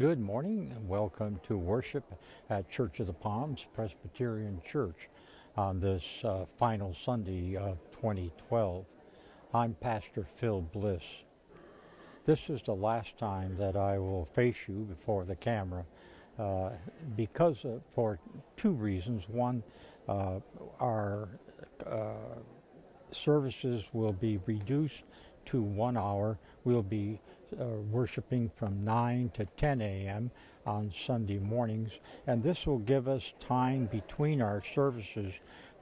Good morning and welcome to worship at Church of the Palms Presbyterian Church on this uh, final Sunday of 2012. I'm Pastor Phil Bliss. This is the last time that I will face you before the camera uh, because of, for two reasons. One, uh, our uh, services will be reduced to one hour. We'll be uh, worshiping from 9 to 10 a.m. on Sunday mornings, and this will give us time between our services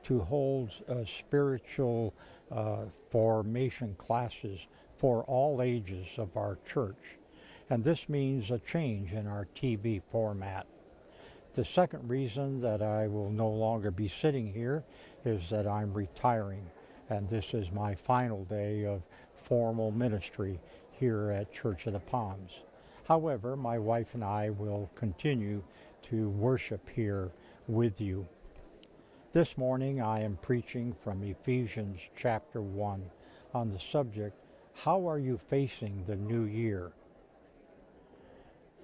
to hold uh, spiritual uh, formation classes for all ages of our church. And this means a change in our TV format. The second reason that I will no longer be sitting here is that I'm retiring, and this is my final day of formal ministry here at Church of the Palms. However, my wife and I will continue to worship here with you. This morning I am preaching from Ephesians chapter 1 on the subject, How are you facing the new year?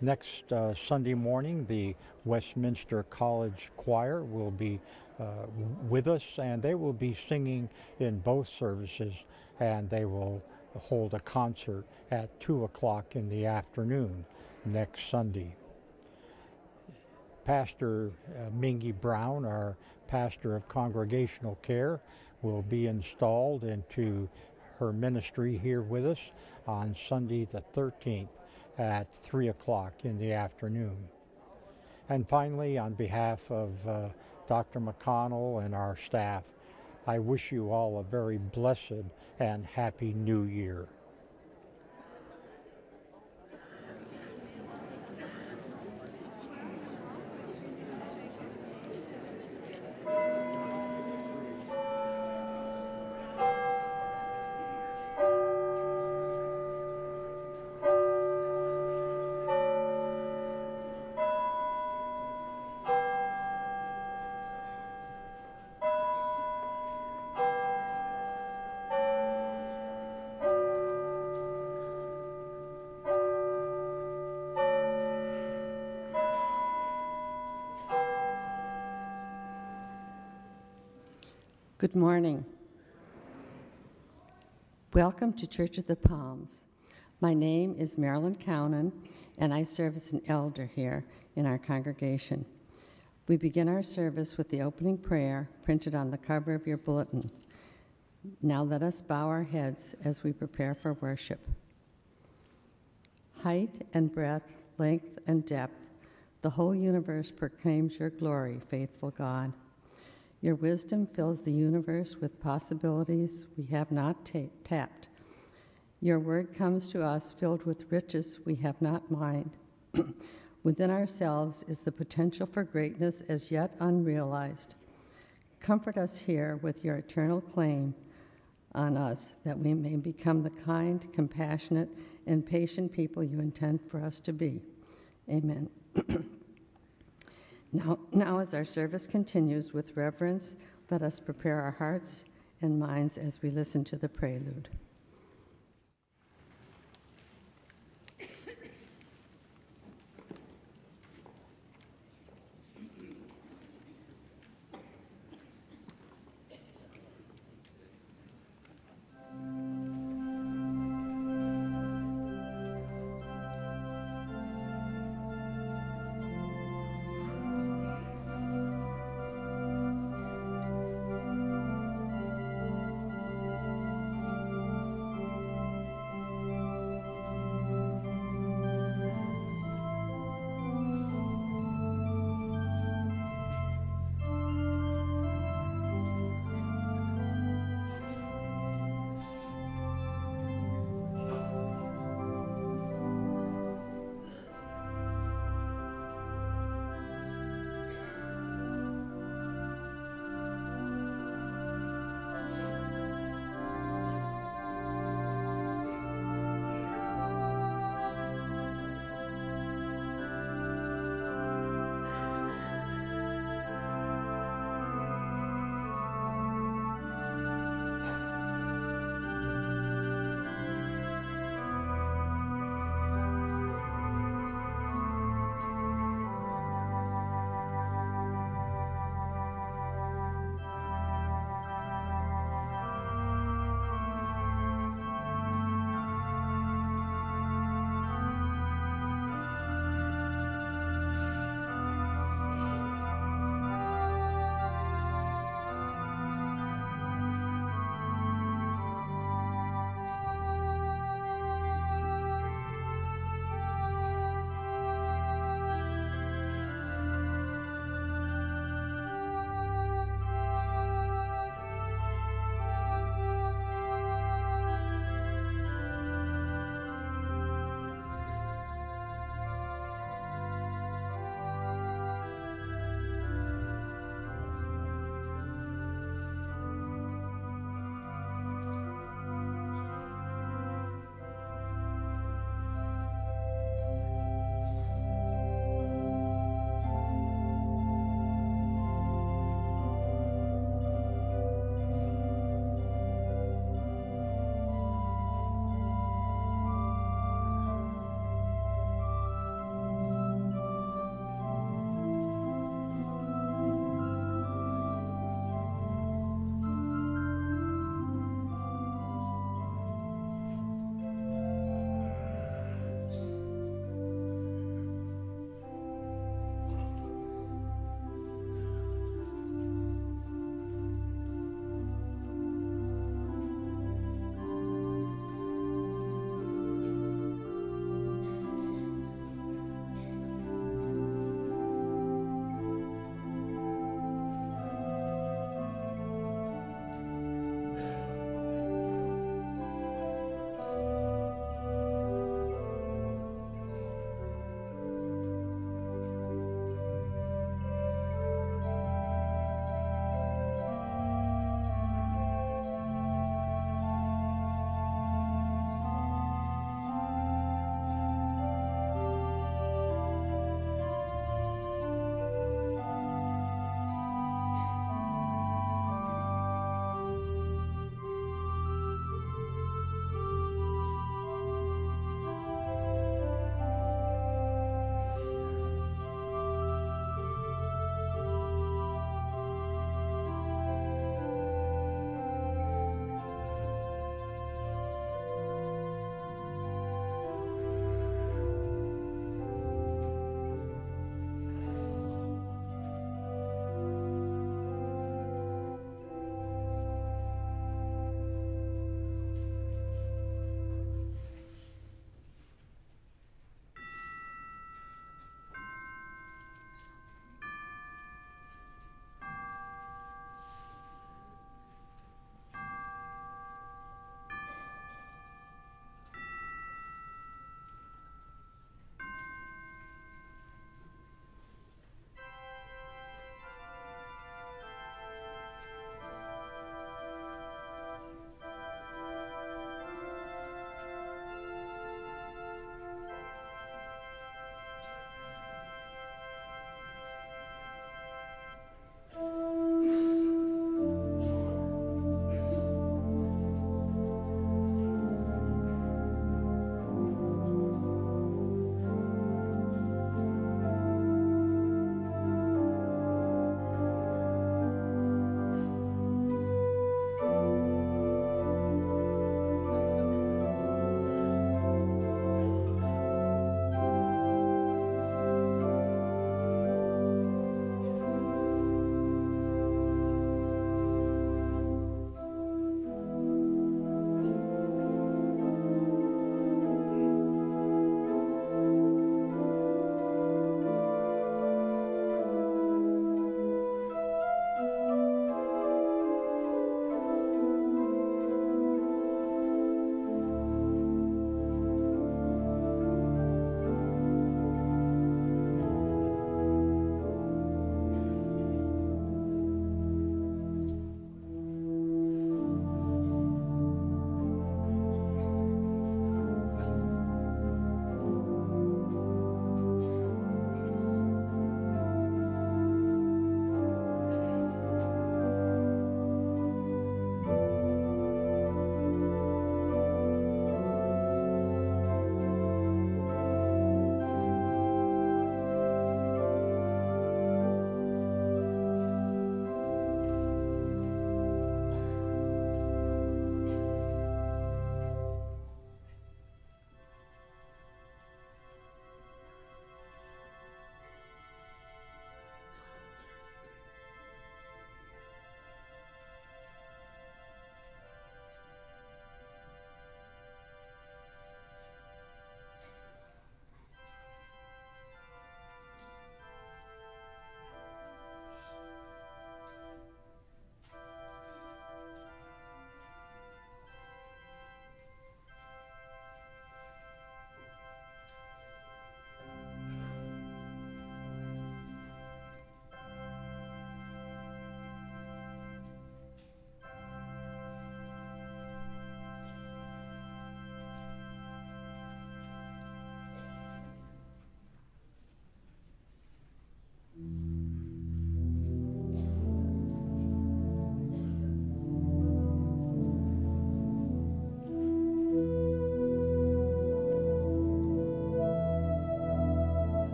Next uh, Sunday morning, the Westminster College Choir will be uh, with us and they will be singing in both services and they will hold a concert at 2 o'clock in the afternoon next Sunday. Pastor uh, Mingy Brown, our pastor of congregational care, will be installed into her ministry here with us on Sunday the 13th at 3 o'clock in the afternoon. And finally, on behalf of uh, Dr. McConnell and our staff, I wish you all a very blessed and happy new year. Good morning. Welcome to Church of the Palms. My name is Marilyn Cownan, and I serve as an elder here in our congregation. We begin our service with the opening prayer printed on the cover of your bulletin. Now let us bow our heads as we prepare for worship. Height and breadth, length and depth, the whole universe proclaims your glory, faithful God. Your wisdom fills the universe with possibilities we have not ta- tapped. Your word comes to us filled with riches we have not mined. Within ourselves is the potential for greatness as yet unrealized. Comfort us here with your eternal claim on us that we may become the kind, compassionate, and patient people you intend for us to be. Amen. Now, now, as our service continues with reverence, let us prepare our hearts and minds as we listen to the prelude.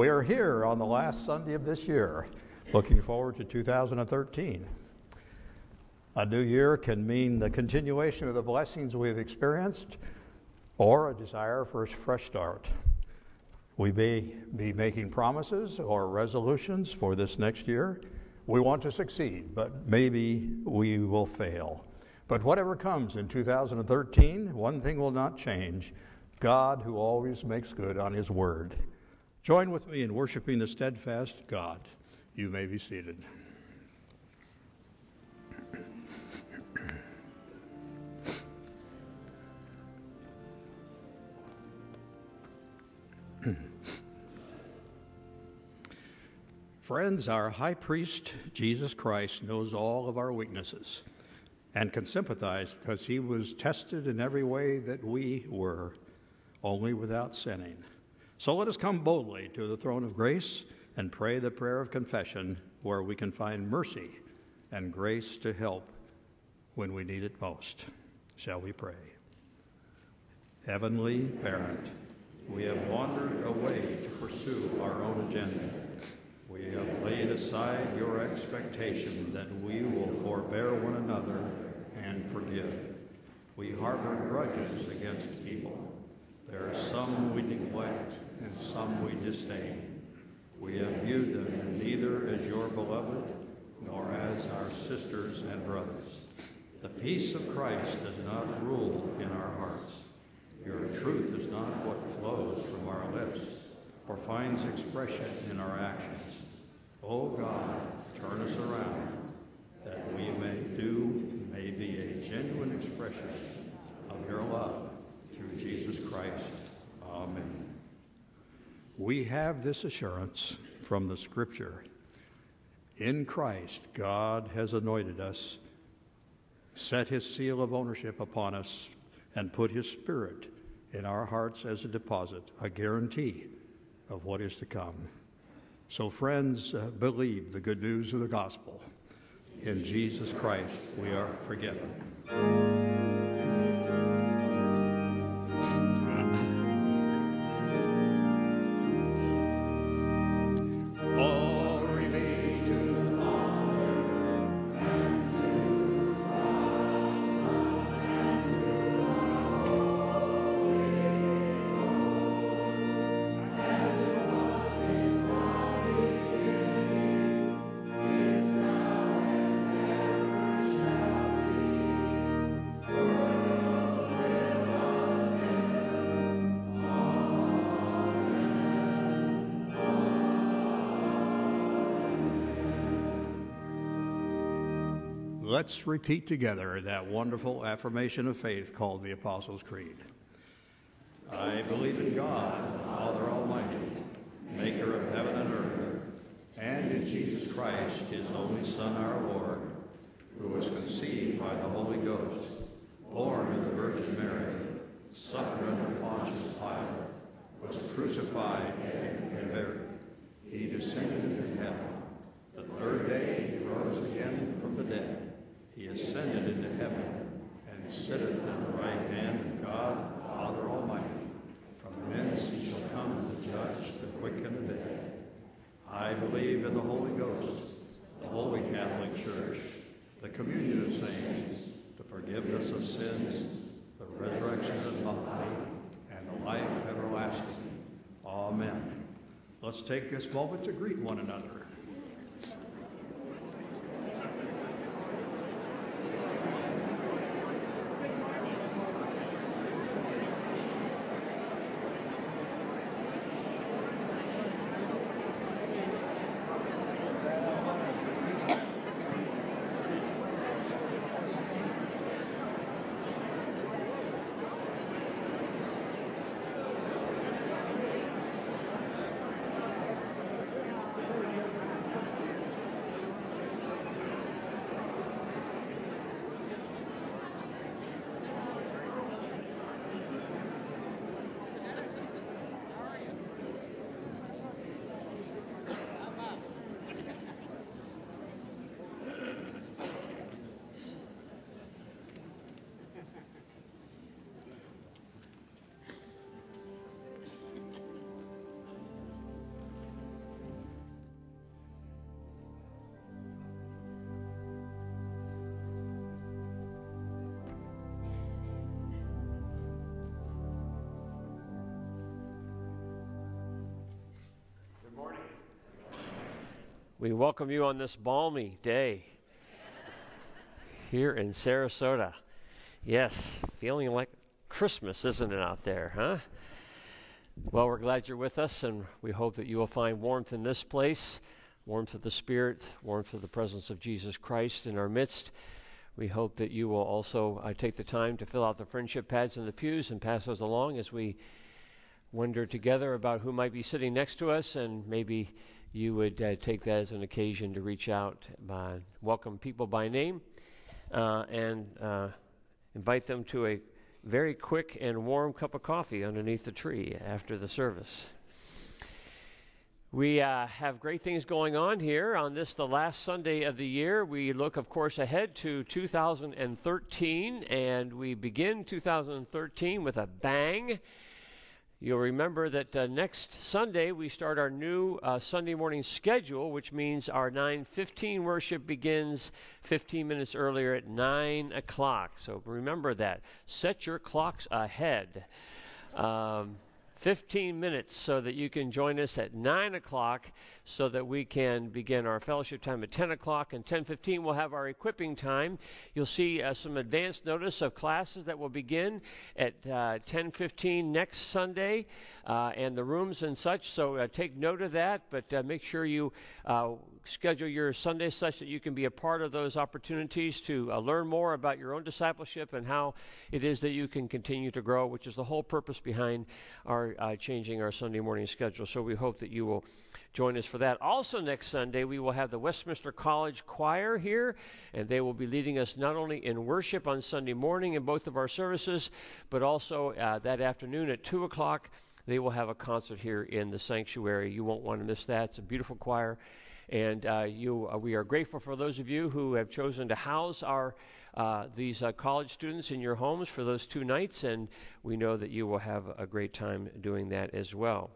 We are here on the last Sunday of this year, looking forward to 2013. A new year can mean the continuation of the blessings we've experienced or a desire for a fresh start. We may be making promises or resolutions for this next year. We want to succeed, but maybe we will fail. But whatever comes in 2013, one thing will not change God who always makes good on his word. Join with me in worshiping the steadfast God. You may be seated. Friends, our high priest, Jesus Christ, knows all of our weaknesses and can sympathize because he was tested in every way that we were, only without sinning. So let us come boldly to the throne of grace and pray the prayer of confession where we can find mercy and grace to help when we need it most. Shall we pray? Heavenly Parent, we have wandered away to pursue our own agenda. We have laid aside your expectation that we will forbear one another and forgive. We harbor grudges against people. There are some we neglect and some we disdain. We have viewed them neither as your beloved nor as our sisters and brothers. The peace of Christ does not rule in our hearts. Your truth is not what flows from our lips or finds expression in our actions. O God, turn us around that we may do, may be a genuine expression of your love through Jesus Christ. We have this assurance from the scripture. In Christ, God has anointed us, set his seal of ownership upon us, and put his spirit in our hearts as a deposit, a guarantee of what is to come. So, friends, uh, believe the good news of the gospel. In Jesus Christ, we are forgiven. Let's repeat together that wonderful affirmation of faith called the Apostles' Creed. I believe in God, Father Almighty, maker of heaven and earth, and in Jesus Christ, his only Son, our Lord, who was conceived by the Holy Ghost, born of the Virgin Mary, suffered under Pontius Pilate, was crucified and buried. He descended into hell. The third day he rose again from the dead he ascended into heaven and sitteth at the right hand of God, Father Almighty. From thence he shall come to judge the quick and the dead. I believe in the Holy Ghost, the Holy Catholic Church, the communion of saints, the forgiveness of sins, the resurrection of the body, and the life everlasting. Amen. Let's take this moment to greet one another. We welcome you on this balmy day here in Sarasota. Yes, feeling like Christmas, isn't it, out there, huh? Well, we're glad you're with us, and we hope that you will find warmth in this place warmth of the Spirit, warmth of the presence of Jesus Christ in our midst. We hope that you will also uh, take the time to fill out the friendship pads in the pews and pass those along as we wonder together about who might be sitting next to us, and maybe you would uh, take that as an occasion to reach out, by, welcome people by name, uh, and uh, invite them to a very quick and warm cup of coffee underneath the tree after the service. We uh, have great things going on here on this, the last Sunday of the year. We look, of course, ahead to 2013, and we begin 2013 with a bang. You'll remember that uh, next Sunday we start our new uh, Sunday morning schedule, which means our 9:15 worship begins 15 minutes earlier at 9 o'clock. So remember that. Set your clocks ahead. Um, 15 minutes so that you can join us at 9 o'clock so that we can begin our fellowship time at 10 o'clock and 10.15 we'll have our equipping time you'll see uh, some advance notice of classes that will begin at uh, 10.15 next sunday uh, and the rooms and such so uh, take note of that but uh, make sure you uh, schedule your sunday such that you can be a part of those opportunities to learn more about your own discipleship and how it is that you can continue to grow, which is the whole purpose behind our changing our Sunday morning schedule. So we hope that you will join us for that. Also, next Sunday, we will have the Westminster College Choir here, and they will be leading us not only in worship on Sunday morning in both of our services, but also uh, that afternoon at 2 o'clock. They will have a concert here in the sanctuary. You won't want to miss that. It's a beautiful choir and uh, you, uh, we are grateful for those of you who have chosen to house our uh, these uh, college students in your homes for those two nights, and we know that you will have a great time doing that as well.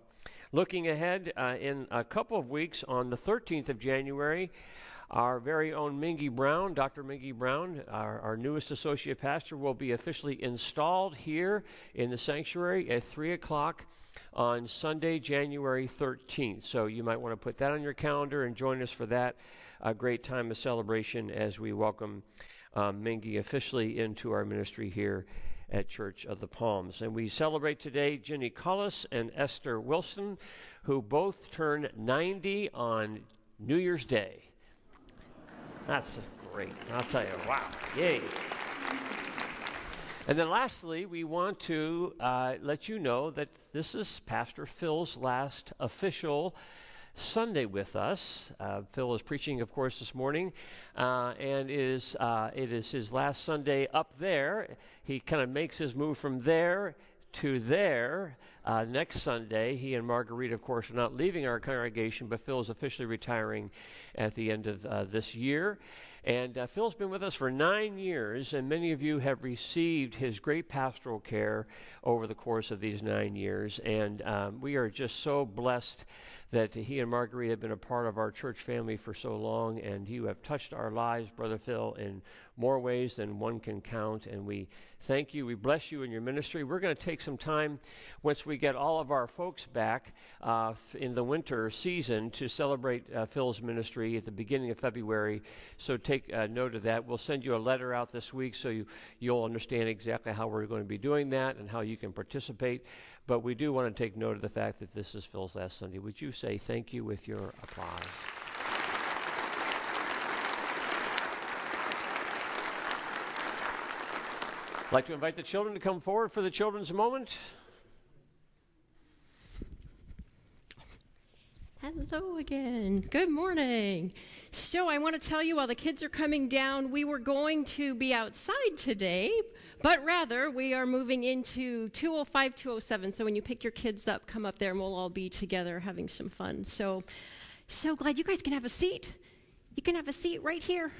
Looking ahead uh, in a couple of weeks, on the 13th of January, our very own Mingy Brown, Dr. Mingy Brown, our, our, newest associate pastor, will be officially installed here in the sanctuary at 3 o'clock on Sunday, January 13th. So you might want to put that on your calendar and join us for that a great time of celebration as we welcome um, Mingy officially into our ministry here at Church of the Palms. And we celebrate today Jenny Cullis and Esther Wilson, who both turn 90 on New Year's Day. That's great. I'll tell you, wow, yay. And then lastly, we want to uh, let you know that this is Pastor Phil's last official Sunday with us. Uh, Phil is preaching, of course, this morning, uh, and it is, uh, it is his last Sunday up there. He kind of makes his move from there to there uh, next Sunday. He and Marguerite, of course, are not leaving our congregation, but Phil is officially retiring at the end of uh, this year. And uh, Phil's been with us for nine years, and many of you have received his great pastoral care over the course of these nine years. And um, we are just so blessed that he and Marguerite have been a part of our church family for so long, and you have touched our lives, Brother Phil, in more ways than one can count. And we thank you. We bless you in your ministry. We're going to take some time once we get all of our folks back uh, in the winter season to celebrate uh, Phil's ministry at the beginning of February. So take uh, note of that. We'll send you a letter out this week so you, you'll understand exactly how we're going to be doing that and how you can participate. But we do want to take note of the fact that this is Phil's last Sunday. Would you say thank you with your applause? I'd like to invite the children to come forward for the children's moment. Hello again. Good morning. So, I want to tell you while the kids are coming down, we were going to be outside today, but rather, we are moving into 205, 207. So when you pick your kids up, come up there and we'll all be together having some fun. So, so glad you guys can have a seat. You can have a seat right here.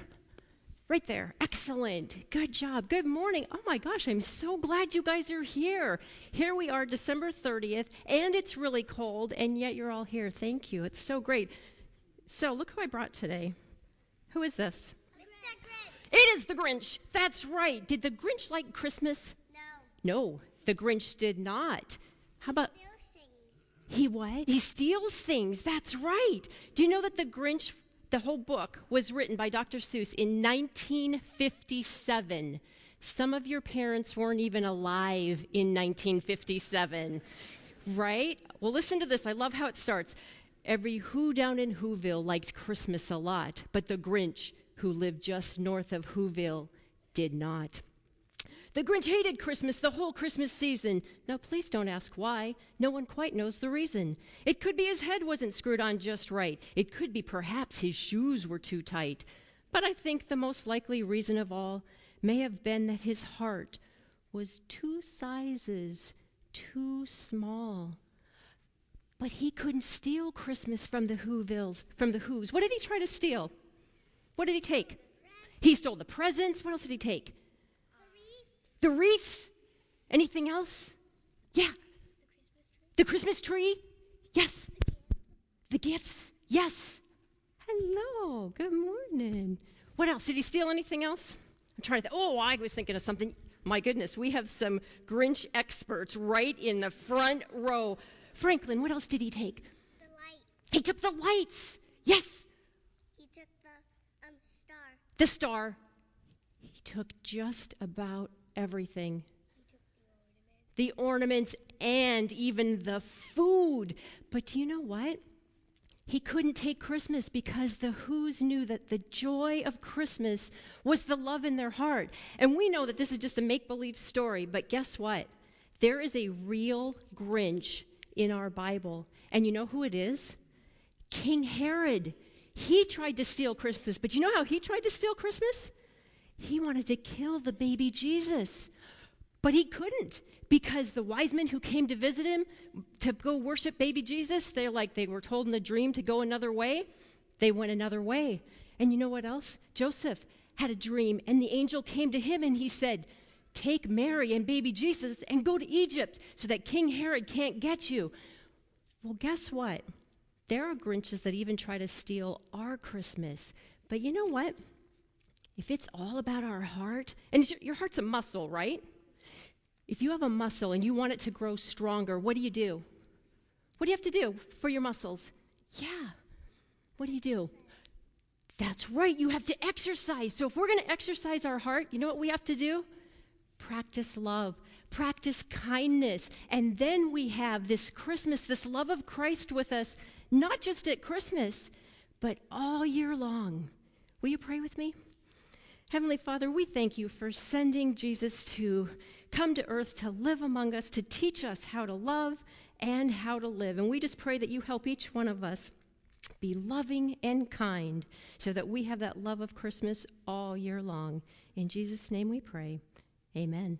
Right there. Excellent. Good job. Good morning. Oh my gosh, I'm so glad you guys are here. Here we are, December 30th, and it's really cold, and yet you're all here. Thank you. It's so great. So, look who I brought today. Who is this? It is the Grinch. That's right. Did the Grinch like Christmas? No. No, the Grinch did not. How about. He what? He steals things. That's right. Do you know that the Grinch the whole book was written by Dr. Seuss in 1957. Some of your parents weren't even alive in 1957, right? Well, listen to this. I love how it starts. Every Who down in Whoville liked Christmas a lot, but the Grinch, who lived just north of Whoville, did not. The Grinch hated Christmas the whole Christmas season. Now, please don't ask why. No one quite knows the reason. It could be his head wasn't screwed on just right. It could be perhaps his shoes were too tight. But I think the most likely reason of all may have been that his heart was two sizes too small. But he couldn't steal Christmas from the Whovilles, from the Who's. What did he try to steal? What did he take? He stole the presents. What else did he take? The wreaths? Anything else? Yeah. The Christmas tree? Yes. The gifts? Yes. Hello. Good morning. What else? Did he steal anything else? I'm trying to. Th- oh, I was thinking of something. My goodness, we have some Grinch experts right in the front row. Franklin, what else did he take? The light. He took the lights. Yes. He took the um, star. The star. He took just about everything the ornaments and even the food. But do you know what? He couldn't take Christmas because the Who's knew that the joy of Christmas was the love in their heart. And we know that this is just a make believe story, but guess what? There is a real Grinch in our Bible. And you know who it is? King Herod. He tried to steal Christmas, but you know how he tried to steal Christmas? He wanted to kill the baby Jesus. But he couldn't because the wise men who came to visit him to go worship baby Jesus, they're like they were told in a dream to go another way. They went another way. And you know what else? Joseph had a dream, and the angel came to him and he said, Take Mary and baby Jesus and go to Egypt so that King Herod can't get you. Well, guess what? There are Grinches that even try to steal our Christmas. But you know what? if it's all about our heart, and your, your heart's a muscle, right? If you have a muscle and you want it to grow stronger, what do you do? What do you have to do for your muscles? Yeah. What do you do? That's right, you have to exercise. So if we're going to exercise our heart, you know what we have to do? Practice love, practice kindness. And then we have this Christmas, this love of Christ with us, not just at Christmas, but all year long. Will you pray with me? Heavenly Father, we thank you for sending Jesus to come to earth to live among us, to teach us how to love and how to live. And we just pray that you help each one of us be loving and kind so that we have that love of Christmas all year long. In Jesus' name we pray. Amen.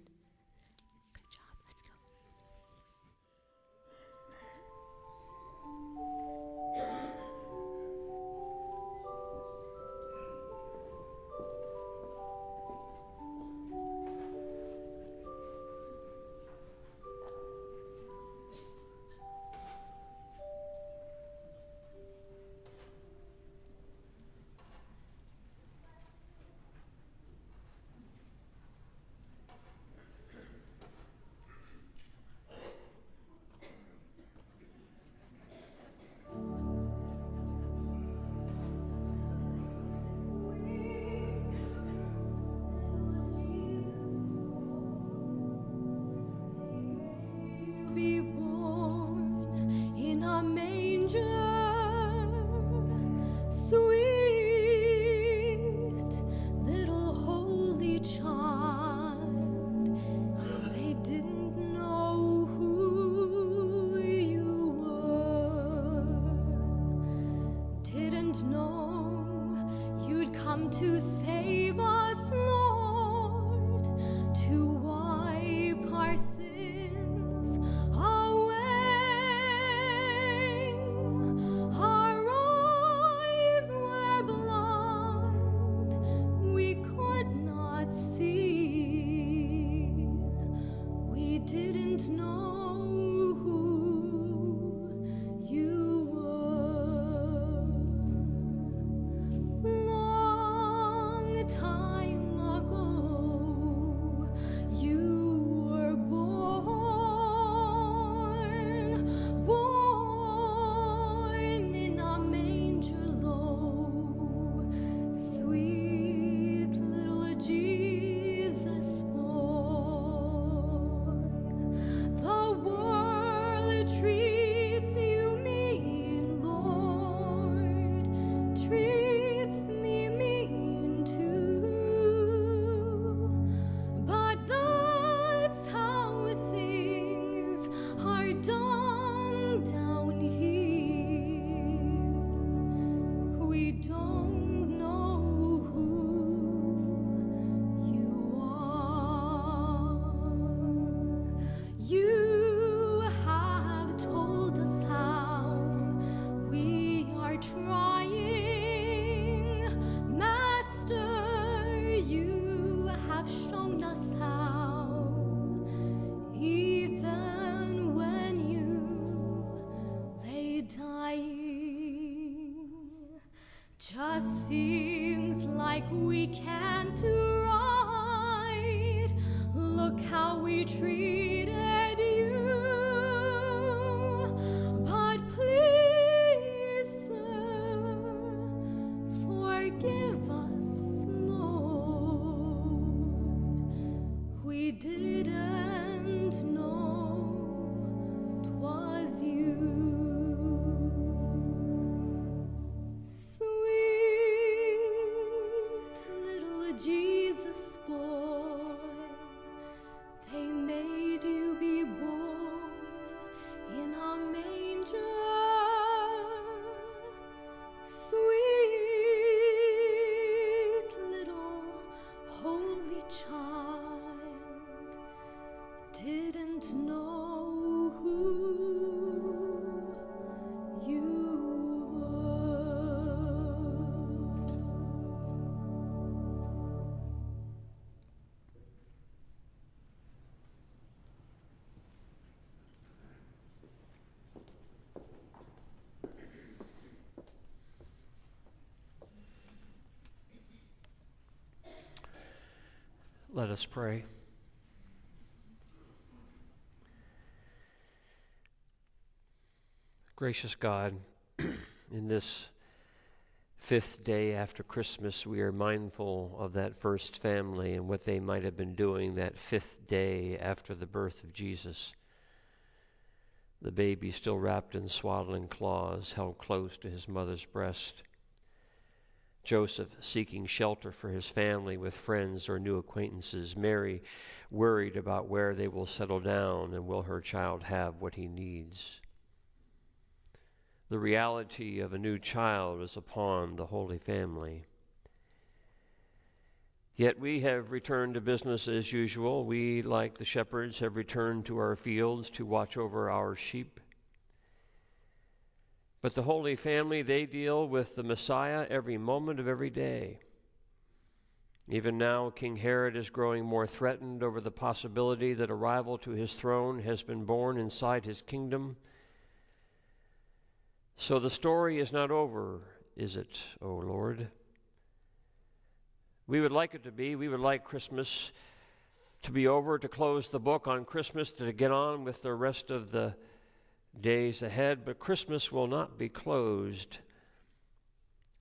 Seems like we can't right. Look how we treated Let us pray. Gracious God, in this fifth day after Christmas, we are mindful of that first family and what they might have been doing that fifth day after the birth of Jesus. The baby still wrapped in swaddling cloths, held close to his mother's breast. Joseph seeking shelter for his family with friends or new acquaintances. Mary worried about where they will settle down and will her child have what he needs. The reality of a new child is upon the Holy Family. Yet we have returned to business as usual. We, like the shepherds, have returned to our fields to watch over our sheep. But the Holy Family, they deal with the Messiah every moment of every day. Even now, King Herod is growing more threatened over the possibility that a rival to his throne has been born inside his kingdom. So the story is not over, is it, O Lord? We would like it to be. We would like Christmas to be over, to close the book on Christmas, to get on with the rest of the days ahead, but Christmas will not be closed.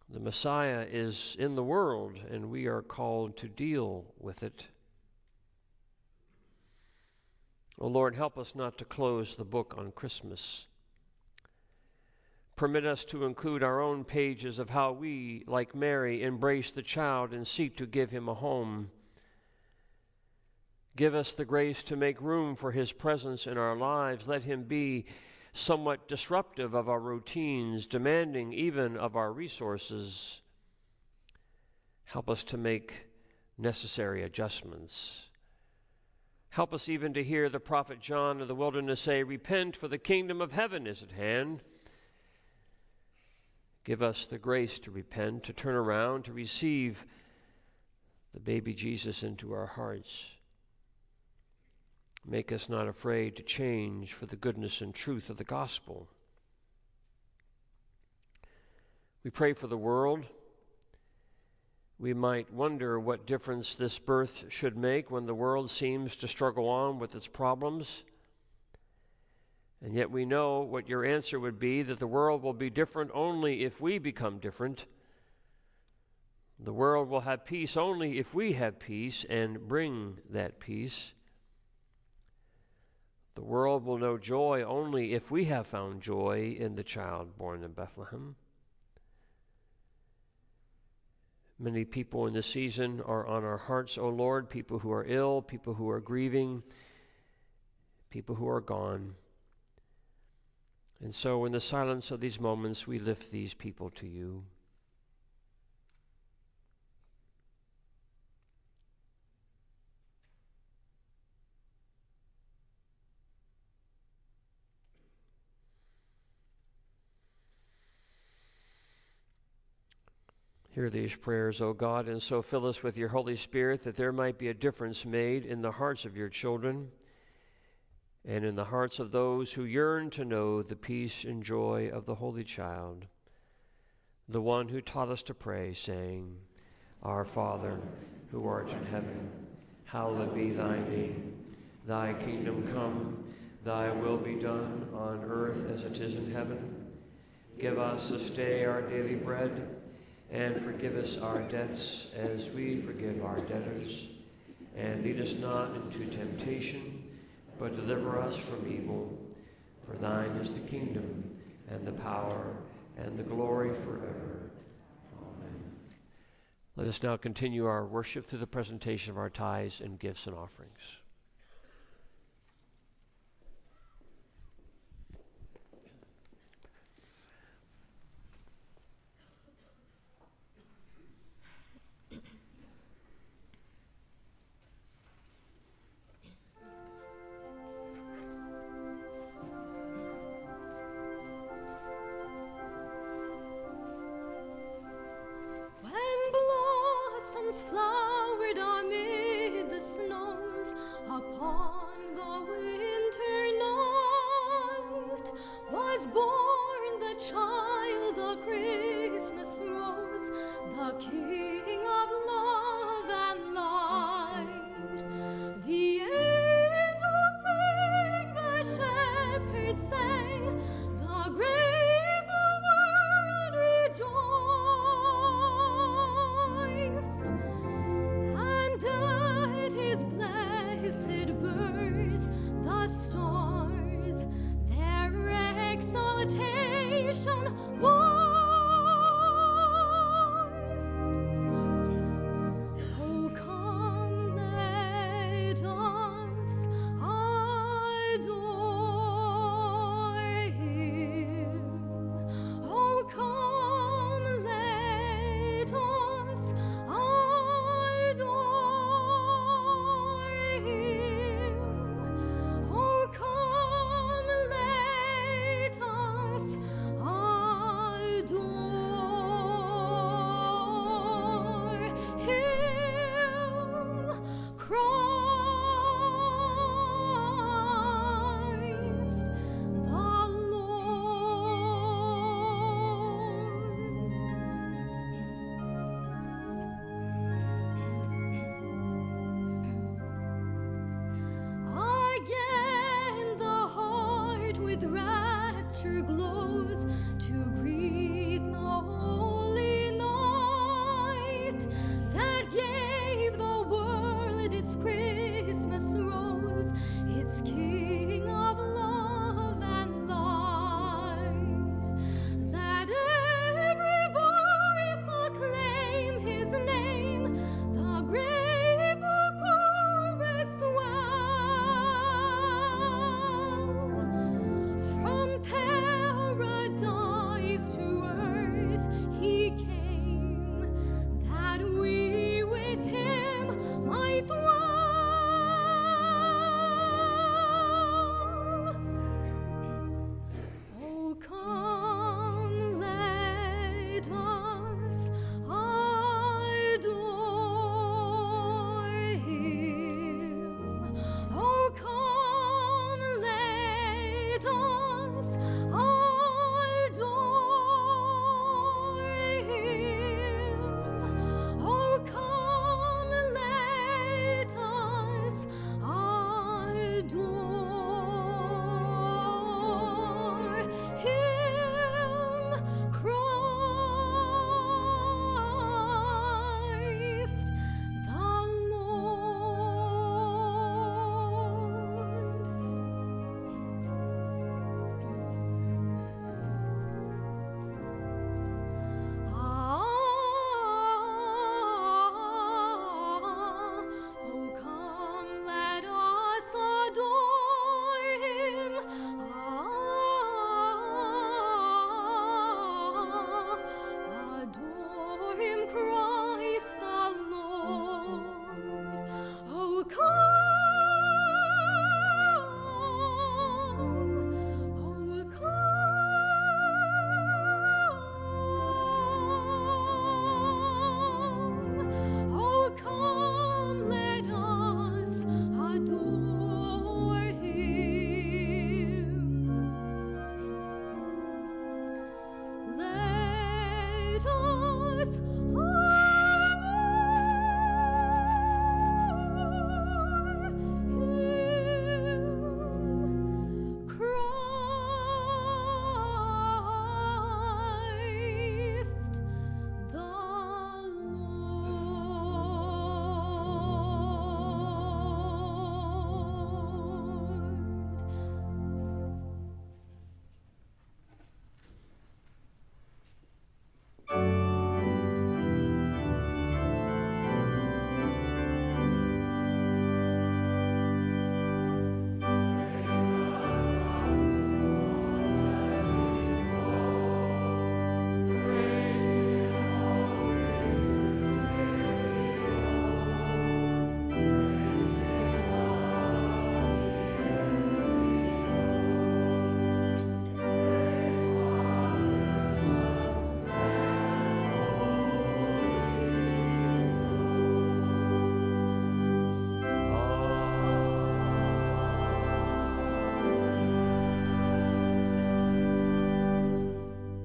The Messiah is in the world, and we are called to deal with it. O Lord, help us not to close the book on Christmas. Permit us to include our own pages of how we, like Mary, embrace the child and seek to give him a home. Give us the grace to make room for his presence in our lives. Let him be somewhat disruptive of our routines, demanding even of our resources. Help us to make necessary adjustments. Help us even to hear the prophet John of the wilderness say, Repent, for the kingdom of heaven is at hand. Give us the grace to repent, to turn around, to receive the baby Jesus into our hearts. Make us not afraid to change for the goodness and truth of the gospel. We pray for the world. We might wonder what difference this birth should make when the world seems to struggle on with its problems. And yet we know what your answer would be that the world will be different only if we become different. The world will have peace only if we have peace and bring that peace. The world will know joy only if we have found joy in the child born in Bethlehem. Many people in this season are on our hearts, O Lord, people who are ill, people who are grieving, people who are gone. And so, in the silence of these moments, we lift these people to you. Hear these prayers, O God, and so fill us with your Holy Spirit that there might be a difference made in the hearts of your children and in the hearts of those who yearn to know the peace and joy of the Holy Child. the one who taught us to pray, saying, Our Father, who art in heaven, hallowed be thy name. Thy kingdom come, thy will be done on earth as it is in heaven. Give us this day our daily bread, and forgive us our debts as we forgive our debtors. And lead us not into temptation, but deliver us from evil. For thine is the kingdom, and the power, and the glory forever. Amen. Let us now continue our worship through the presentation of our tithes and gifts and offerings.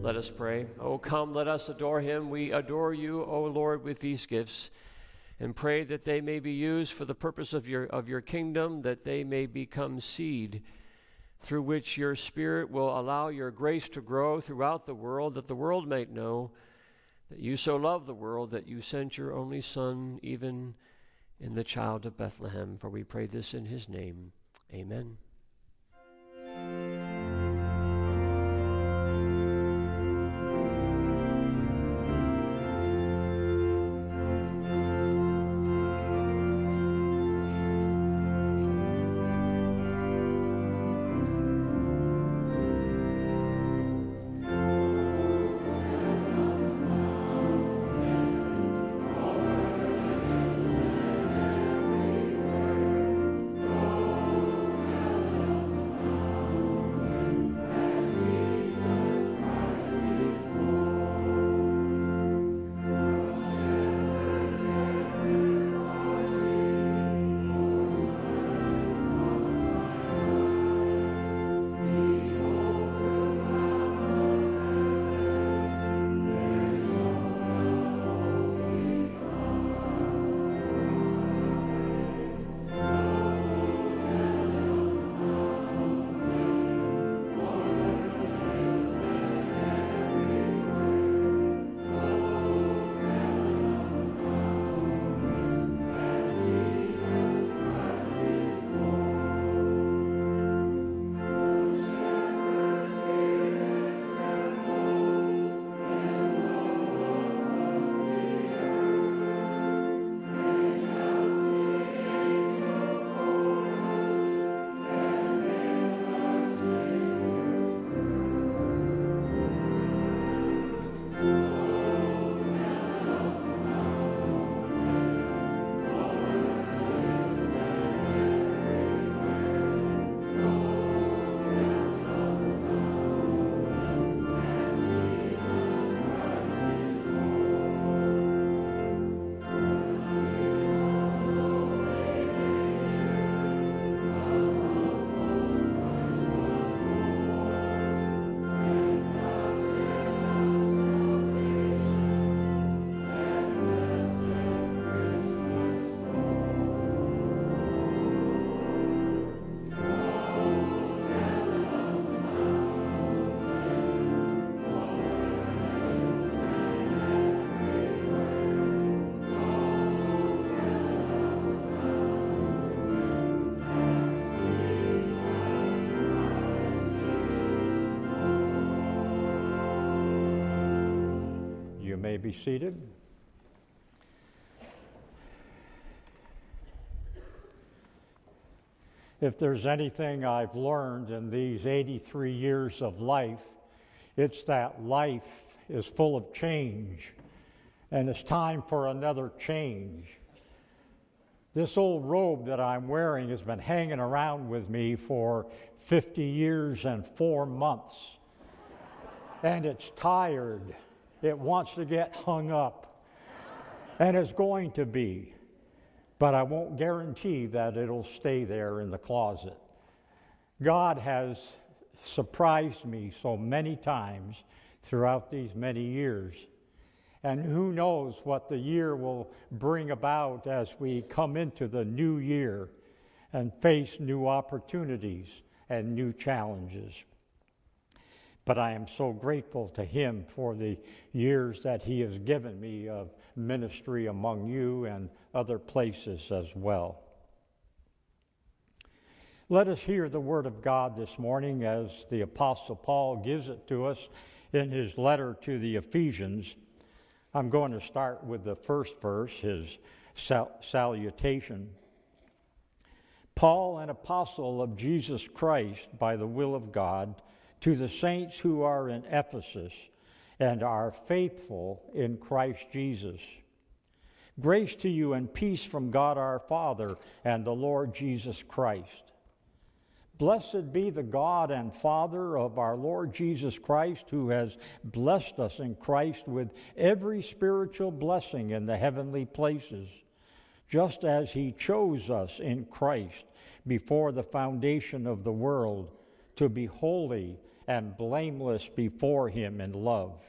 Let us pray. Oh, come, let us adore him. We adore you, O Lord, with these gifts, and pray that they may be used for the purpose of your, of your kingdom, that they may become seed through which your Spirit will allow your grace to grow throughout the world, that the world might know that you so love the world that you sent your only Son, even in the child of Bethlehem. For we pray this in his name. Amen. Be seated. If there's anything I've learned in these 83 years of life, it's that life is full of change and it's time for another change. This old robe that I'm wearing has been hanging around with me for 50 years and four months, and it's tired. It wants to get hung up, and it's going to be. But I won't guarantee that it'll stay there in the closet. God has surprised me so many times throughout these many years. And who knows what the year will bring about as we come into the new year and face new opportunities and new challenges. But I am so grateful to Him for the years that He has given me of ministry among you and other places as well. Let us hear the Word of God this morning as the Apostle Paul gives it to us in his letter to the Ephesians. I'm going to start with the first verse, his sal- salutation. Paul, an apostle of Jesus Christ by the will of God, to the saints who are in Ephesus and are faithful in Christ Jesus. Grace to you and peace from God our Father and the Lord Jesus Christ. Blessed be the God and Father of our Lord Jesus Christ, who has blessed us in Christ with every spiritual blessing in the heavenly places, just as he chose us in Christ before the foundation of the world to be holy and blameless before Him in love.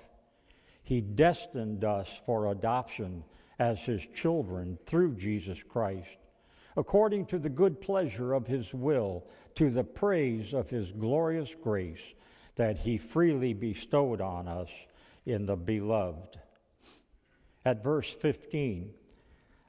He destined us for adoption as His children through Jesus Christ, according to the good pleasure of His will, to the praise of His glorious grace that He freely bestowed on us in the beloved. At verse 15,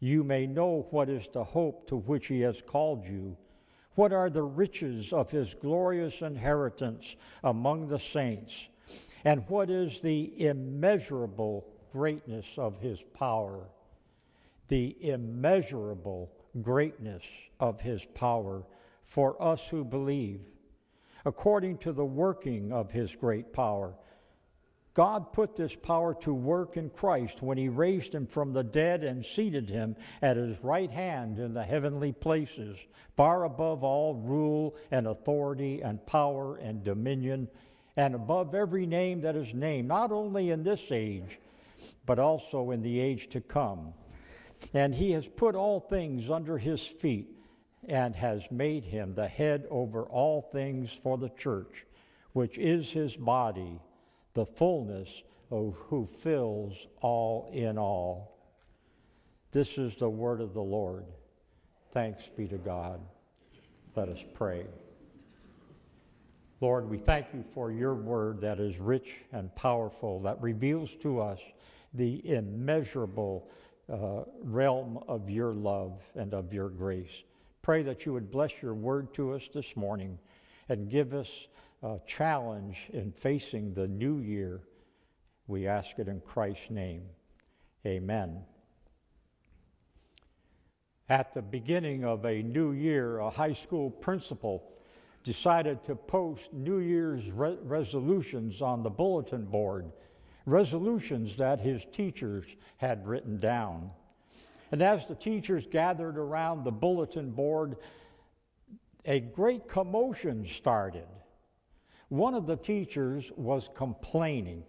you may know what is the hope to which he has called you. What are the riches of his glorious inheritance among the saints? And what is the immeasurable greatness of his power? The immeasurable greatness of his power for us who believe, according to the working of his great power God put this power to work in Christ when he raised him from the dead and seated him at his right hand in the heavenly places, far above all rule and authority and power and dominion, and above every name that is named, not only in this age, but also in the age to come. And he has put all things under his feet and has made him the head over all things for the church, which is his body the fullness of who fills all in all. This is the word of the Lord. Thanks be to God. Let us pray. Lord, we thank you for your word that is rich and powerful, that reveals to us the immeasurable uh, realm of your love and of your grace. Pray that you would bless your word to us this morning and give us uh, challenge in facing the new year. We ask it in Christ's name. Amen. At the beginning of a new year, a high school principal decided to post New Year's re- resolutions on the bulletin board, resolutions that his teachers had written down. And as the teachers gathered around the bulletin board, a great commotion started. One of the teachers was complaining.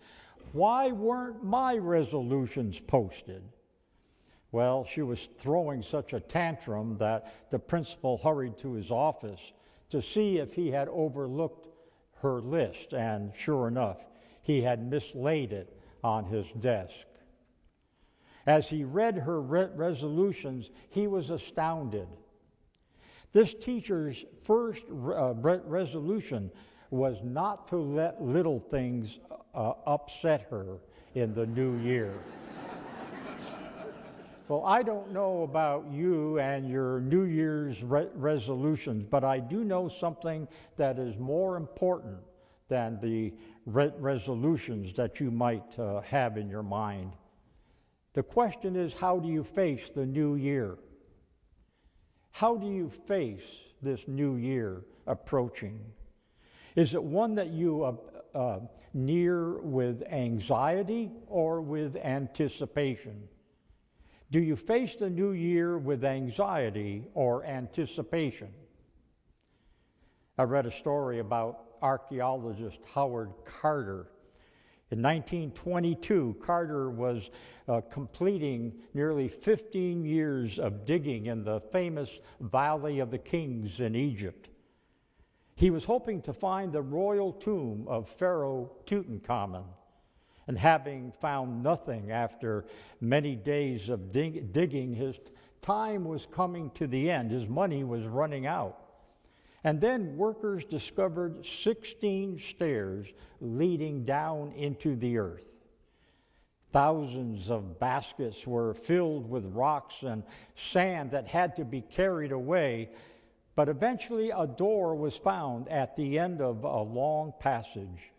Why weren't my resolutions posted? Well, she was throwing such a tantrum that the principal hurried to his office to see if he had overlooked her list, and sure enough, he had mislaid it on his desk. As he read her re- resolutions, he was astounded. This teacher's first uh, re- resolution was not to let little things uh, upset her in the new year. well, I don't know about you and your New Year's re- resolutions, but I do know something that is more important than the re- resolutions that you might uh, have in your mind. The question is how do you face the new year? How do you face this new year approaching? Is it one that you uh, uh, near with anxiety or with anticipation? Do you face the new year with anxiety or anticipation? I read a story about archaeologist Howard Carter. In 1922, Carter was uh, completing nearly 15 years of digging in the famous Valley of the Kings in Egypt. He was hoping to find the royal tomb of Pharaoh Tutankhamun. And having found nothing after many days of dig- digging, his time was coming to the end. His money was running out. And then workers discovered 16 stairs leading down into the earth. Thousands of baskets were filled with rocks and sand that had to be carried away but eventually, a door was found at the end of a long passage,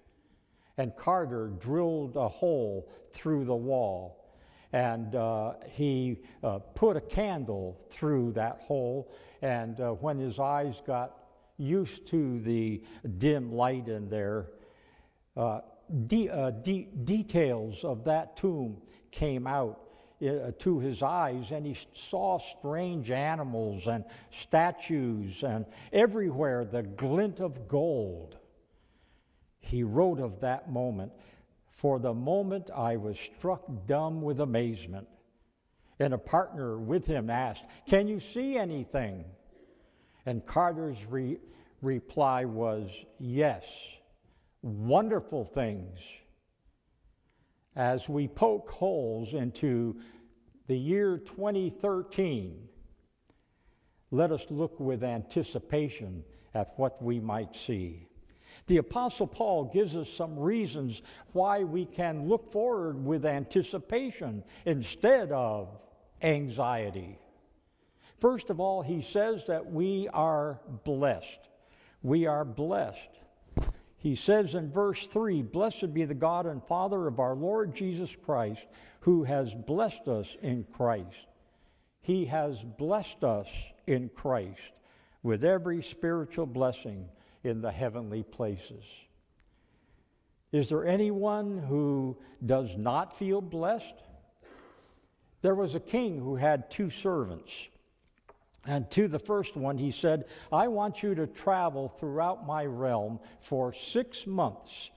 and Carter drilled a hole through the wall. And uh, he uh, put a candle through that hole, and uh, when his eyes got used to the dim light in there, uh, de- uh, de- details of that tomb came out Uh, to his eyes, and he saw strange animals and statues, and everywhere the glint of gold. He wrote of that moment For the moment I was struck dumb with amazement. And a partner with him asked, Can you see anything? And Carter's re- reply was, Yes, wonderful things as we poke holes into the year 2013, let us look with anticipation at what we might see. The Apostle Paul gives us some reasons why we can look forward with anticipation instead of anxiety. First of all, he says that we are blessed. We are blessed. He says in verse 3 Blessed be the God and Father of our Lord Jesus Christ, who has blessed us in Christ. He has blessed us in Christ with every spiritual blessing in the heavenly places. Is there anyone who does not feel blessed? There was a king who had two servants. And to the first one, he said, I want you to travel throughout my realm for six months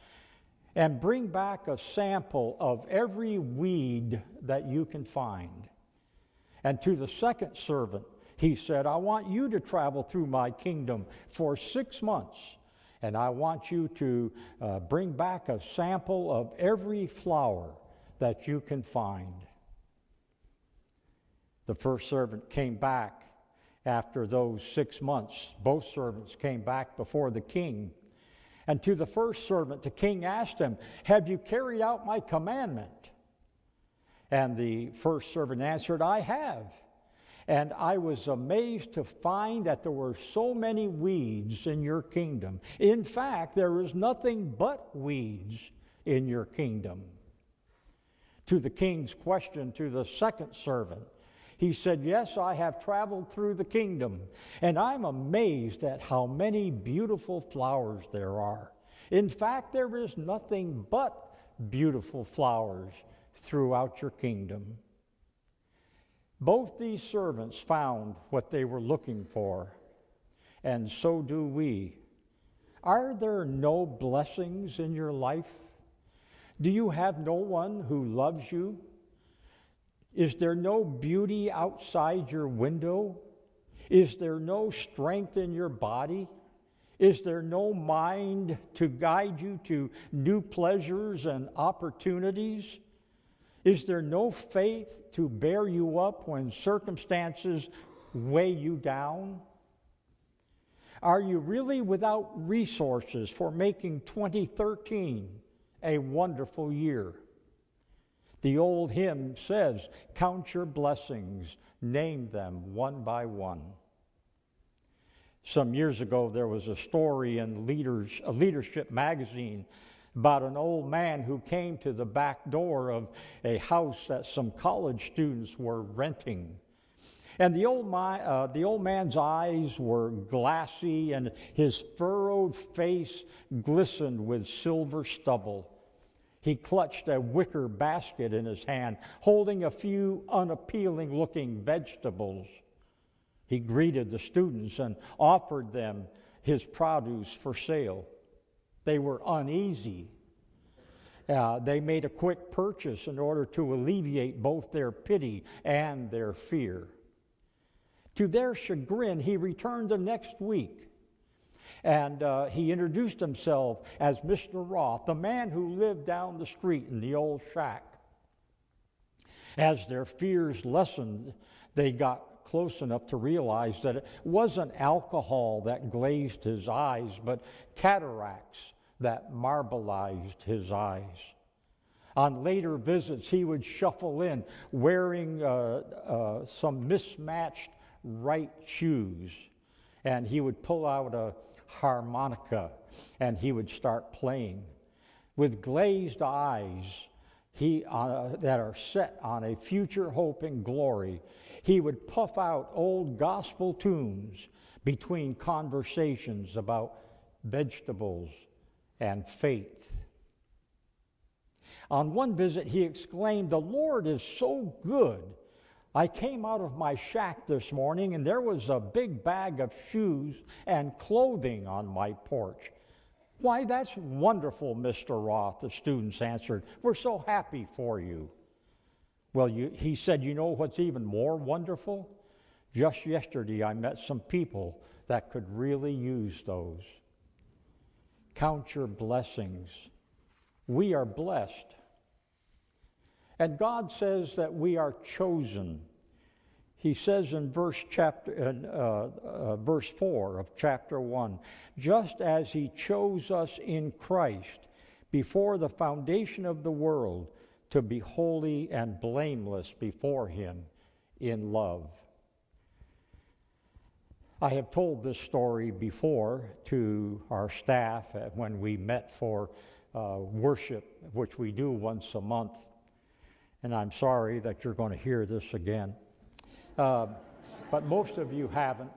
and bring back a sample of every weed that you can find. And to the second servant, he said, I want you to travel through my kingdom for six months, and I want you to uh, bring back a sample of every flower that you can find. The first servant came back after those six months, both servants came back before the king. And to the first servant, the king asked him, Have you carried out my commandment? And the first servant answered, I have. And I was amazed to find that there were so many weeds in your kingdom. In fact, there is nothing but weeds in your kingdom. To the king's question to the second servant, he said, Yes, I have traveled through the kingdom, and I'm amazed at how many beautiful flowers there are. In fact, there is nothing but beautiful flowers throughout your kingdom. Both these servants found what they were looking for, and so do we. Are there no blessings in your life? Do you have no one who loves you? Is there no beauty outside your window? Is there no strength in your body? Is there no mind to guide you to new pleasures and opportunities? Is there no faith to bear you up when circumstances weigh you down? Are you really without resources for making 2013 a wonderful year? The old hymn says, Count your blessings, name them one by one. Some years ago, there was a story in Leaders, a leadership magazine about an old man who came to the back door of a house that some college students were renting. And the old, my, uh, the old man's eyes were glassy, and his furrowed face glistened with silver stubble. He clutched a wicker basket in his hand, holding a few unappealing looking vegetables. He greeted the students and offered them his produce for sale. They were uneasy. Uh, they made a quick purchase in order to alleviate both their pity and their fear. To their chagrin, he returned the next week and uh, he introduced himself as Mr. Roth, the man who lived down the street in the old shack. As their fears lessened, they got close enough to realize that it wasn't alcohol that glazed his eyes, but cataracts that marbleized his eyes. On later visits, he would shuffle in wearing uh, uh, some mismatched right shoes, and he would pull out a harmonica and he would start playing. With glazed eyes he, uh, that are set on a future hope and glory, he would puff out old gospel tunes between conversations about vegetables and faith. On one visit, he exclaimed, The Lord is so good. I came out of my shack this morning and there was a big bag of shoes and clothing on my porch. Why, that's wonderful, Mr. Roth, the students answered. We're so happy for you. Well, you, he said, You know what's even more wonderful? Just yesterday, I met some people that could really use those. Count your blessings. We are blessed. And God says that we are chosen. He says in verse chapter in, uh, uh, verse four of chapter one, just as He chose us in Christ before the foundation of the world to be holy and blameless before Him in love. I have told this story before to our staff when we met for uh, worship, which we do once a month. And I'm sorry that you're going to hear this again. Uh, but most of you haven't.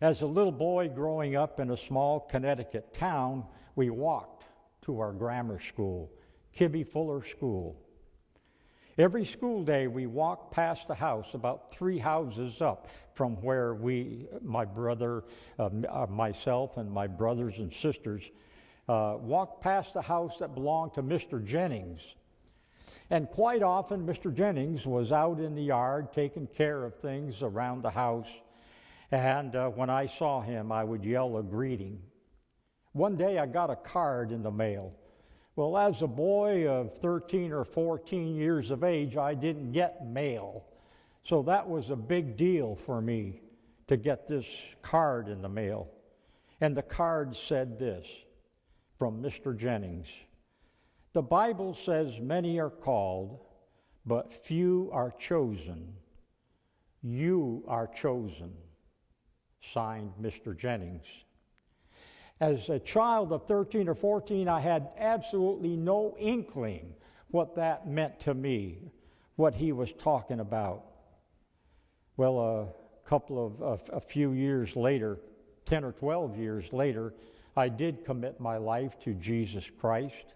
As a little boy growing up in a small Connecticut town, we walked to our grammar school, Kibby Fuller School. Every school day, we walked past a house about three houses up from where we, my brother, uh, uh, myself, and my brothers and sisters, uh, walked past a house that belonged to Mr. Jennings. And quite often, Mr. Jennings was out in the yard taking care of things around the house. And uh, when I saw him, I would yell a greeting. One day, I got a card in the mail well, as a boy of 13 or 14 years of age, I didn't get mail. So that was a big deal for me to get this card in the mail. And the card said this from Mr. Jennings The Bible says many are called, but few are chosen. You are chosen. Signed, Mr. Jennings. As a child of 13 or 14, I had absolutely no inkling what that meant to me, what he was talking about. Well, a couple of, a, a few years later, 10 or 12 years later, I did commit my life to Jesus Christ.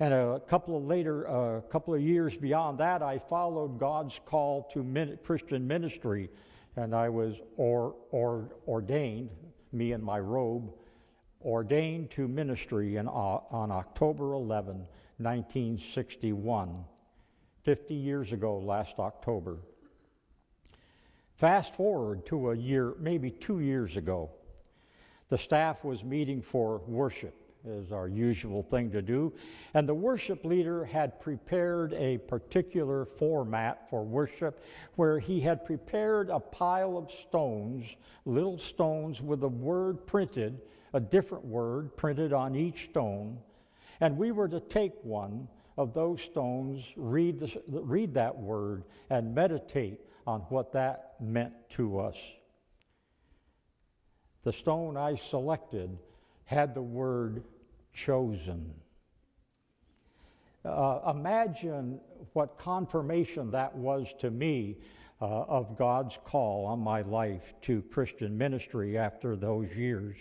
And a couple of later, a couple of years beyond that, I followed God's call to min- Christian ministry, and I was or, or, ordained, me in my robe, ordained to ministry in, uh, on October 11, 1961, 50 years ago last October. Fast forward to a year, maybe two years ago, the staff was meeting for worship, as our usual thing to do, and the worship leader had prepared a particular format for worship where he had prepared a pile of stones, little stones with a word printed a different word printed on each stone, and we were to take one of those stones, read, the, read that word, and meditate on what that meant to us. The stone I selected had the word chosen. Uh, imagine what confirmation that was to me uh, of God's call on my life to Christian ministry after those years.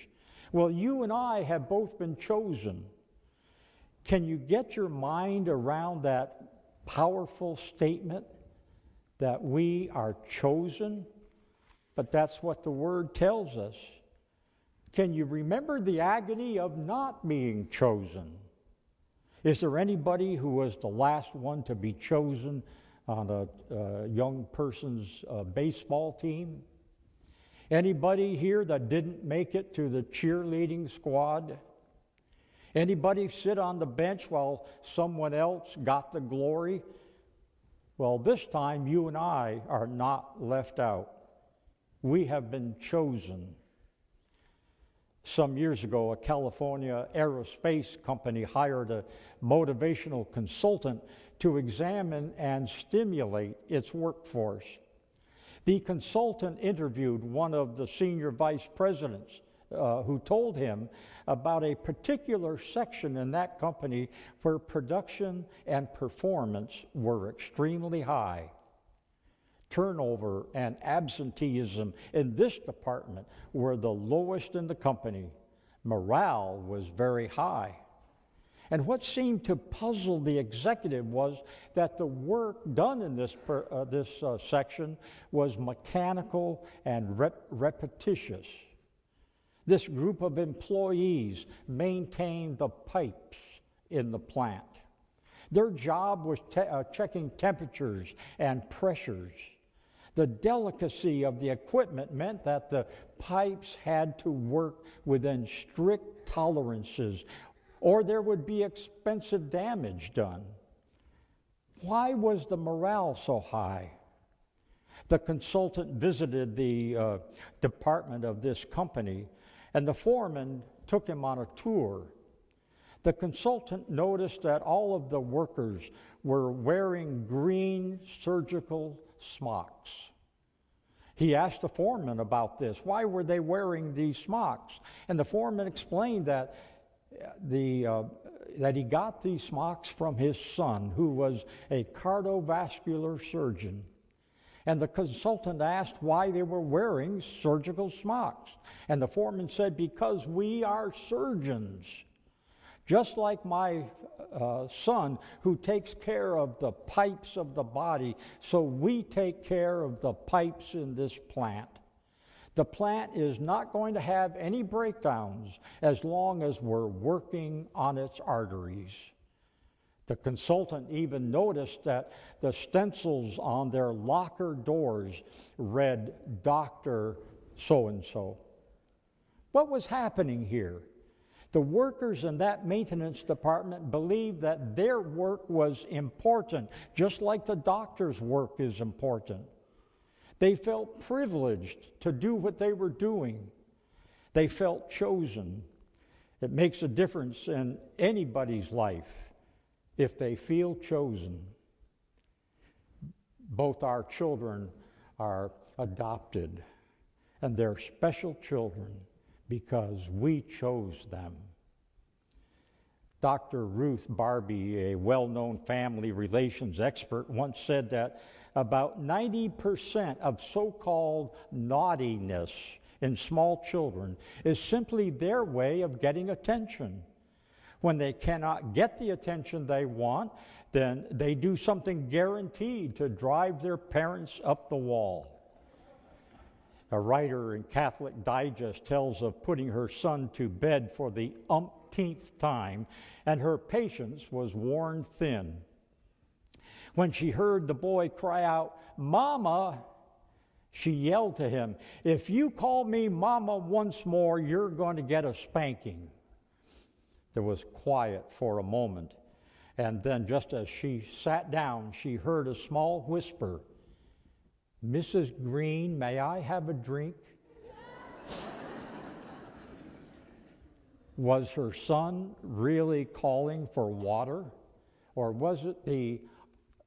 Well, you and I have both been chosen. Can you get your mind around that powerful statement that we are chosen? But that's what the word tells us. Can you remember the agony of not being chosen? Is there anybody who was the last one to be chosen on a, a young person's uh, baseball team? Anybody here that didn't make it to the cheerleading squad? Anybody sit on the bench while someone else got the glory? Well, this time you and I are not left out. We have been chosen. Some years ago, a California aerospace company hired a motivational consultant to examine and stimulate its workforce. The consultant interviewed one of the senior vice presidents uh, who told him about a particular section in that company where production and performance were extremely high. Turnover and absenteeism in this department were the lowest in the company. Morale was very high. And what seemed to puzzle the executive was that the work done in this, per, uh, this uh, section was mechanical and rep- repetitious. This group of employees maintained the pipes in the plant. Their job was te- uh, checking temperatures and pressures. The delicacy of the equipment meant that the pipes had to work within strict tolerances or there would be expensive damage done. Why was the morale so high? The consultant visited the uh, department of this company, and the foreman took him on a tour. The consultant noticed that all of the workers were wearing green surgical smocks. He asked the foreman about this. Why were they wearing these smocks? And the foreman explained that the, uh, that he got these smocks from his son, who was a cardiovascular surgeon. And the consultant asked why they were wearing surgical smocks. And the foreman said, Because we are surgeons. Just like my uh, son, who takes care of the pipes of the body, so we take care of the pipes in this plant. The plant is not going to have any breakdowns as long as we're working on its arteries. The consultant even noticed that the stencils on their locker doors read Dr. So and so. What was happening here? The workers in that maintenance department believed that their work was important, just like the doctor's work is important. They felt privileged to do what they were doing. They felt chosen. It makes a difference in anybody's life if they feel chosen. Both our children are adopted, and they're special children because we chose them. Dr. Ruth Barbie, a well known family relations expert, once said that about 90% of so called naughtiness in small children is simply their way of getting attention. When they cannot get the attention they want, then they do something guaranteed to drive their parents up the wall. A writer in Catholic Digest tells of putting her son to bed for the umpteenth time, and her patience was worn thin. When she heard the boy cry out, Mama, she yelled to him, If you call me Mama once more, you're going to get a spanking. There was quiet for a moment, and then just as she sat down, she heard a small whisper Mrs. Green, may I have a drink? was her son really calling for water? Or was it the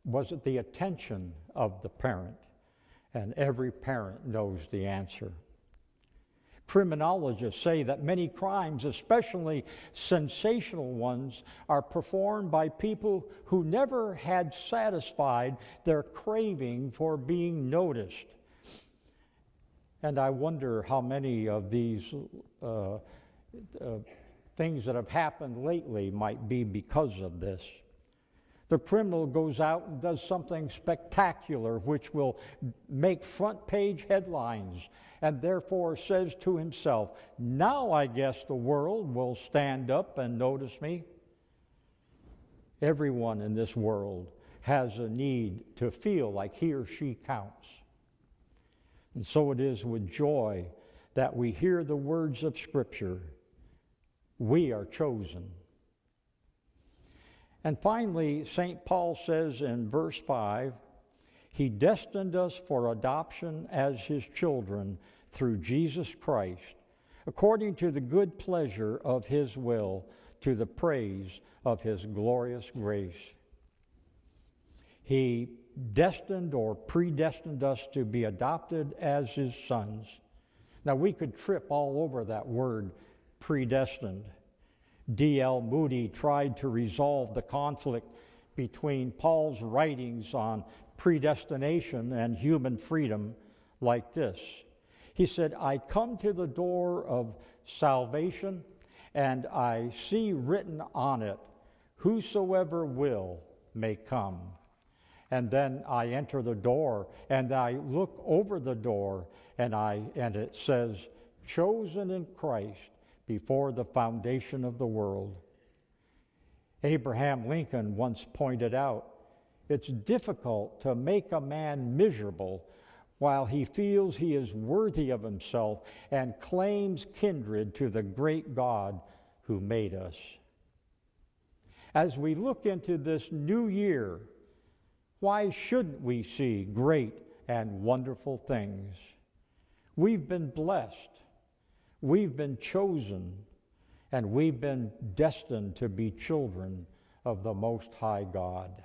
was it the attention of the parent? And every parent knows the answer. Criminologists say that many crimes, especially sensational ones, are performed by people who never had satisfied their craving for being noticed. And I wonder how many of these uh, uh, things that have happened lately might be because of this. The criminal goes out and does something spectacular which will make front page headlines and therefore says to himself, Now I guess the world will stand up and notice me. Everyone in this world has a need to feel like he or she counts. And so it is with joy that we hear the words of Scripture we are chosen. And finally, St. Paul says in verse 5 He destined us for adoption as His children through Jesus Christ, according to the good pleasure of His will, to the praise of His glorious grace. He destined or predestined us to be adopted as His sons. Now, we could trip all over that word predestined. D.L. Moody tried to resolve the conflict between Paul's writings on predestination and human freedom like this. He said, I come to the door of salvation and I see written on it, Whosoever will may come. And then I enter the door and I look over the door and I and it says chosen in Christ before the foundation of the world. Abraham Lincoln once pointed out it's difficult to make a man miserable while he feels he is worthy of himself and claims kindred to the great God who made us. As we look into this new year, why shouldn't we see great and wonderful things? We've been blessed, we've been chosen, and we've been destined to be children of the Most High God.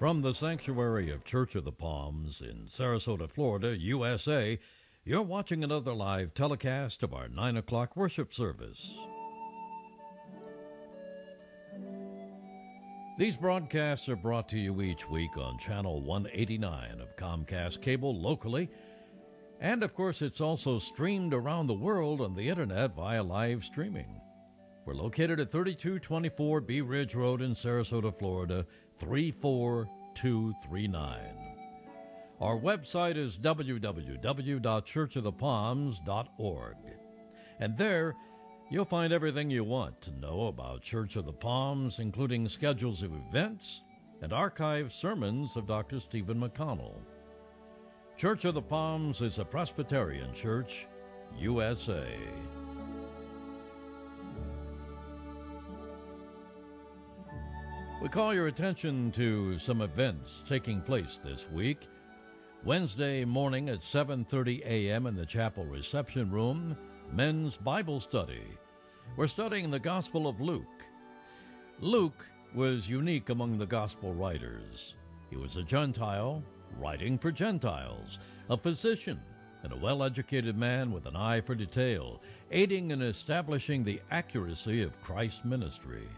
From the sanctuary of Church of the Palms in Sarasota, Florida, USA, you're watching another live telecast of our 9 o'clock worship service. These broadcasts are brought to you each week on Channel 189 of Comcast Cable locally. And of course, it's also streamed around the world on the internet via live streaming. We're located at 3224 Bee Ridge Road in Sarasota, Florida, 34239. Our website is www.churchofthepalms.org. And there, you'll find everything you want to know about Church of the Palms, including schedules of events and archived sermons of Dr. Stephen McConnell. Church of the Palms is a Presbyterian church, USA. We call your attention to some events taking place this week. Wednesday morning at 7:30 a.m. in the chapel reception room, men's Bible study. We're studying the Gospel of Luke. Luke was unique among the gospel writers. He was a Gentile writing for Gentiles, a physician, and a well-educated man with an eye for detail, aiding in establishing the accuracy of Christ's ministry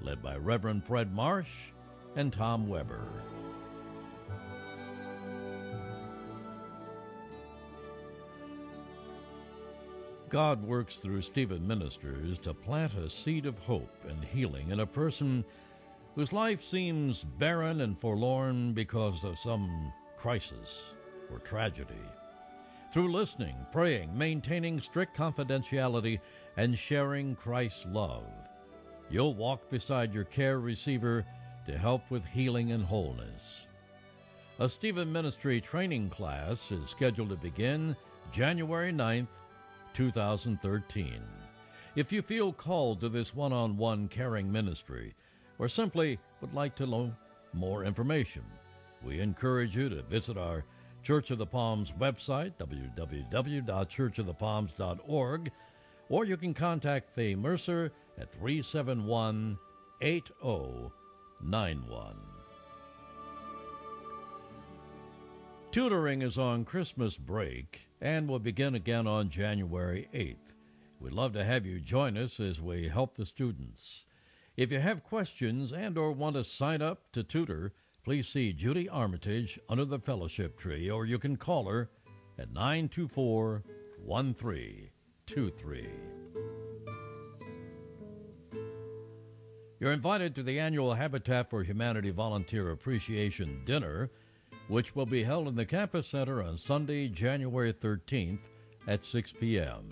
led by Reverend Fred Marsh and Tom Weber. God works through Stephen ministers to plant a seed of hope and healing in a person whose life seems barren and forlorn because of some crisis or tragedy. Through listening, praying, maintaining strict confidentiality, and sharing Christ's love, You'll walk beside your care receiver to help with healing and wholeness. A Stephen Ministry training class is scheduled to begin January 9th, 2013. If you feel called to this one on one caring ministry, or simply would like to know more information, we encourage you to visit our Church of the Palms website, www.churchofthepalms.org, or you can contact Faye Mercer at 371 8091. Tutoring is on Christmas break and will begin again on January 8th. We'd love to have you join us as we help the students. If you have questions and or want to sign up to tutor, please see Judy Armitage under the fellowship tree or you can call her at 924 1323. You're invited to the annual Habitat for Humanity Volunteer Appreciation Dinner, which will be held in the Campus Center on Sunday, January 13th at 6 p.m.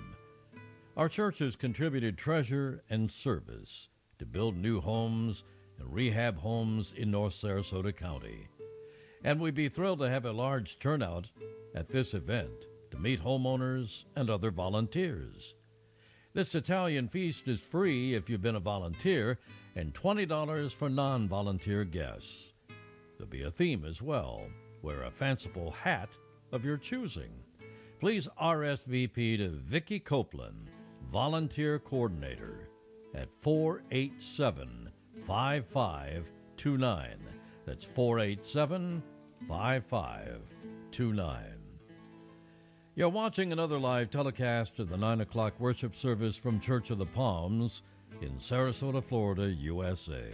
Our church has contributed treasure and service to build new homes and rehab homes in North Sarasota County. And we'd be thrilled to have a large turnout at this event to meet homeowners and other volunteers. This Italian feast is free if you've been a volunteer and $20 for non volunteer guests. There'll be a theme as well. Wear a fanciful hat of your choosing. Please RSVP to Vicki Copeland, Volunteer Coordinator, at 487 5529. That's 487 5529. You're watching another live telecast of the 9 o'clock worship service from Church of the Palms in Sarasota, Florida, USA.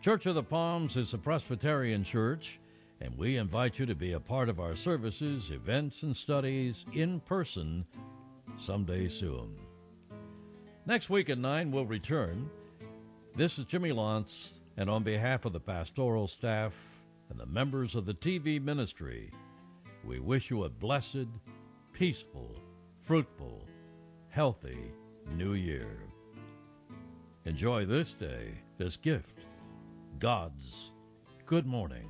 Church of the Palms is a Presbyterian church, and we invite you to be a part of our services, events, and studies in person someday soon. Next week at 9, we'll return. This is Jimmy Lance, and on behalf of the pastoral staff and the members of the TV ministry, we wish you a blessed, peaceful, fruitful, healthy new year. Enjoy this day, this gift, God's good morning.